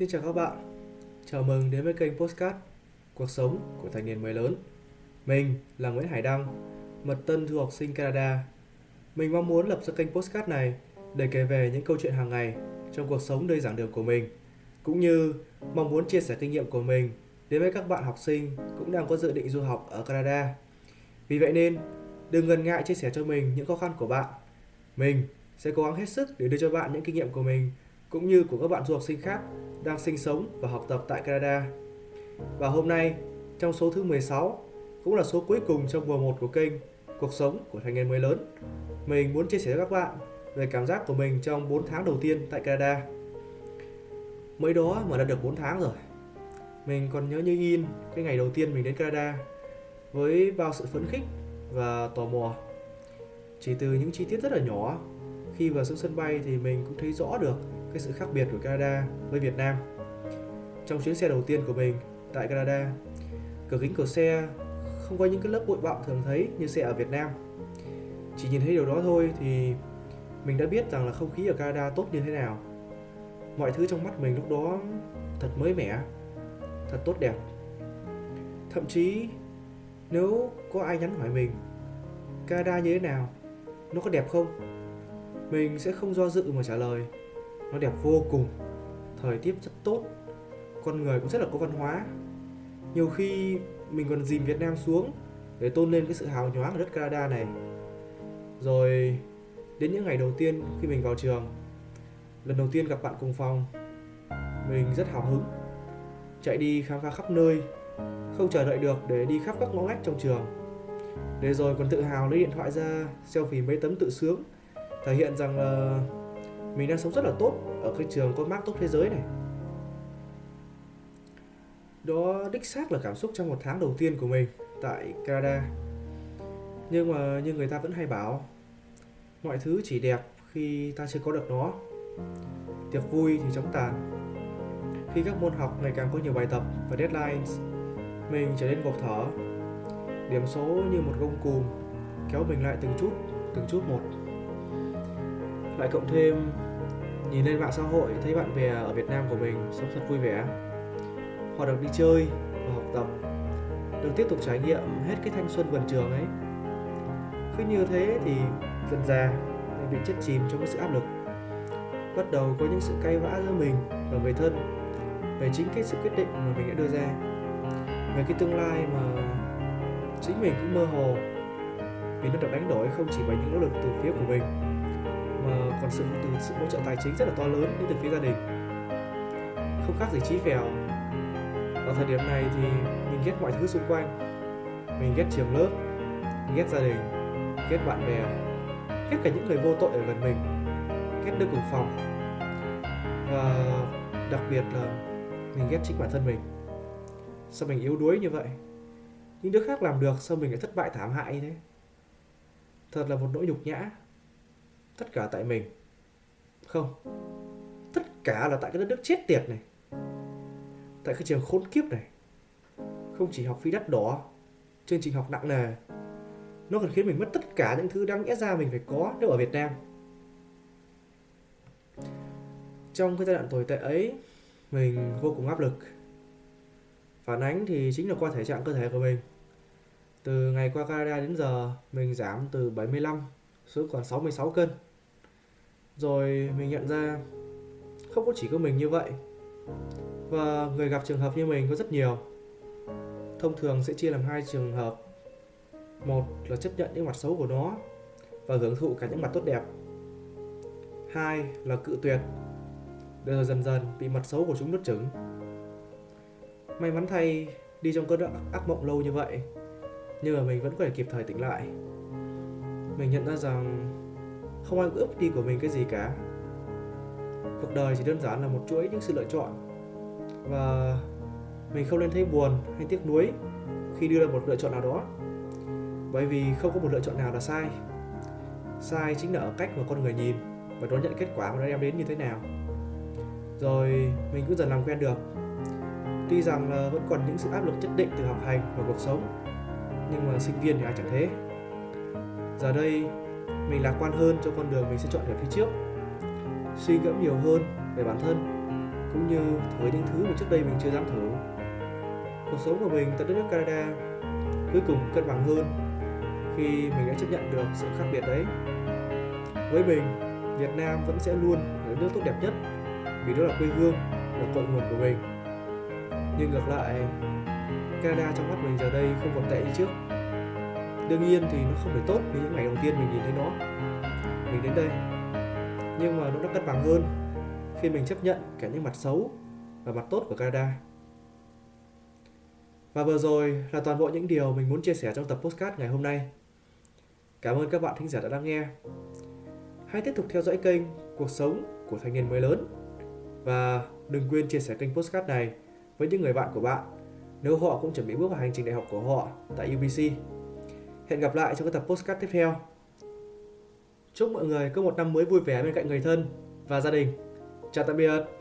Xin chào các bạn, chào mừng đến với kênh Postcard Cuộc sống của thanh niên mới lớn Mình là Nguyễn Hải Đăng, mật tân du học sinh Canada Mình mong muốn lập ra kênh Postcard này để kể về những câu chuyện hàng ngày trong cuộc sống nơi giảng đường của mình cũng như mong muốn chia sẻ kinh nghiệm của mình đến với các bạn học sinh cũng đang có dự định du học ở Canada. Vì vậy nên, đừng ngần ngại chia sẻ cho mình những khó khăn của bạn. Mình sẽ cố gắng hết sức để đưa cho bạn những kinh nghiệm của mình cũng như của các bạn du học sinh khác đang sinh sống và học tập tại Canada. Và hôm nay, trong số thứ 16, cũng là số cuối cùng trong mùa 1 của kênh Cuộc sống của thanh niên mới lớn. Mình muốn chia sẻ với các bạn về cảm giác của mình trong 4 tháng đầu tiên tại Canada. Mới đó mà đã được 4 tháng rồi. Mình còn nhớ như in cái ngày đầu tiên mình đến Canada với bao sự phấn khích và tò mò. Chỉ từ những chi tiết rất là nhỏ, khi vào xuống sân bay thì mình cũng thấy rõ được cái sự khác biệt của Canada với Việt Nam. Trong chuyến xe đầu tiên của mình tại Canada, cửa kính của xe không có những cái lớp bụi bặm thường thấy như xe ở Việt Nam. Chỉ nhìn thấy điều đó thôi thì mình đã biết rằng là không khí ở Canada tốt như thế nào. Mọi thứ trong mắt mình lúc đó thật mới mẻ, thật tốt đẹp. Thậm chí nếu có ai nhắn hỏi mình Canada như thế nào, nó có đẹp không? Mình sẽ không do dự mà trả lời. Nó đẹp vô cùng, thời tiết rất tốt, con người cũng rất là có văn hóa. Nhiều khi mình còn dìm Việt Nam xuống để tôn lên cái sự hào nhoáng ở đất Canada này. Rồi, đến những ngày đầu tiên khi mình vào trường, lần đầu tiên gặp bạn cùng phòng, mình rất hào hứng. Chạy đi khám phá khắp nơi, không chờ đợi được để đi khắp các ngõ ngách trong trường. Để rồi còn tự hào lấy điện thoại ra, selfie mấy tấm tự sướng thể hiện rằng là mình đang sống rất là tốt ở cái trường có mác tốt thế giới này. Đó đích xác là cảm xúc trong một tháng đầu tiên của mình tại Canada. Nhưng mà như người ta vẫn hay bảo, mọi thứ chỉ đẹp khi ta chưa có được nó. Tiệc vui thì chóng tàn. Khi các môn học ngày càng có nhiều bài tập và deadlines, mình trở nên gục thở. Điểm số như một gông cùm kéo mình lại từng chút từng chút một lại cộng thêm nhìn lên mạng xã hội, thấy bạn bè ở Việt Nam của mình sống thật vui vẻ, họ được đi chơi và học tập, được tiếp tục trải nghiệm hết cái thanh xuân vườn trường ấy. Cứ như thế thì dần già bị chết chìm trong cái sự áp lực. Bắt đầu có những sự cay vã giữa mình và người thân về chính cái sự quyết định mà mình đã đưa ra. Về cái tương lai mà chính mình cũng mơ hồ, vì nó được đánh đổi không chỉ bởi những nỗ lực từ phía của mình mà còn sự, từ sự hỗ trợ tài chính rất là to lớn đến từ phía gia đình. Không khác gì trí phèo Vào thời điểm này thì mình ghét mọi thứ xung quanh. Mình ghét trường lớp, mình ghét gia đình ghét bạn bè ghét cả những người vô tội ở gần mình ghét nơi cùng phòng. Và đặc biệt là mình ghét chính bản thân mình. Sao mình yếu đuối như vậy? Những đứa khác làm được, sao mình lại thất bại thảm hại như thế? Thật là một nỗi nhục nhã tất cả tại mình. Không. Tất cả là tại cái đất nước chết tiệt này. Tại cái trường khốn kiếp này. Không chỉ học phí đắt đỏ, chương trình học nặng nề, nó còn khiến mình mất tất cả những thứ đáng lẽ ra mình phải có nếu ở Việt Nam. Trong cái giai đoạn tồi tệ ấy, mình vô cùng áp lực. Phản ánh thì chính là qua thể trạng cơ thể của mình. Từ ngày qua Canada đến giờ, mình giảm từ 75 xuống còn 66 cân rồi mình nhận ra không có chỉ có mình như vậy. Và người gặp trường hợp như mình có rất nhiều. Thông thường sẽ chia làm hai trường hợp. Một là chấp nhận những mặt xấu của nó và hưởng thụ cả những mặt tốt đẹp. Hai là cự tuyệt. Để rồi dần dần bị mặt xấu của chúng nuốt chửng may mắn thay đi trong cơn ác mộng lâu như vậy, nhưng mà mình vẫn có thể kịp thời tỉnh lại. Mình nhận ra rằng không ai ước đi của mình cái gì cả. Cuộc đời chỉ đơn giản là một chuỗi những sự lựa chọn. Và mình không nên thấy buồn hay tiếc nuối khi đưa ra một lựa chọn nào đó. Bởi vì không có một lựa chọn nào là sai. Sai chính là ở cách mà con người nhìn và đón nhận kết quả mà nó đem đến như thế nào. Rồi, mình cũng dần làm quen được. Tuy rằng là vẫn còn những sự áp lực nhất định từ học hành và cuộc sống, nhưng mà sinh viên thì ai chẳng thế. Giờ đây mình lạc quan hơn cho con đường mình sẽ chọn ở phía trước suy ngẫm nhiều hơn về bản thân cũng như thử những thứ mà trước đây mình chưa dám thử. Cuộc sống của mình tại đất nước Canada cuối cùng cân bằng hơn khi mình đã chấp nhận được sự khác biệt đấy. Với mình, Việt Nam vẫn sẽ luôn là nước tốt đẹp nhất vì đó là quê hương, là cội nguồn của mình. Nhưng ngược lại, Canada trong mắt mình giờ đây không còn tệ như trước. Đương nhiên thì nó không phải tốt như những ngày đầu tiên mình nhìn thấy nó. Mình đến đây, nhưng mà nó đã cân bằng hơn khi mình chấp nhận cả những mặt xấu và mặt tốt của Canada. Và vừa rồi là toàn bộ những điều mình muốn chia sẻ trong tập postcard ngày hôm nay. Cảm ơn các bạn thính giả đã lắng nghe. Hãy tiếp tục theo dõi kênh Cuộc sống của thanh niên mới lớn và đừng quên chia sẻ kênh postcard này với những người bạn của bạn nếu họ cũng chuẩn bị bước vào hành trình đại học của họ tại UBC. Hẹn gặp lại trong các tập postcard tiếp theo. Chúc mọi người có một năm mới vui vẻ bên cạnh người thân và gia đình. Chào tạm biệt.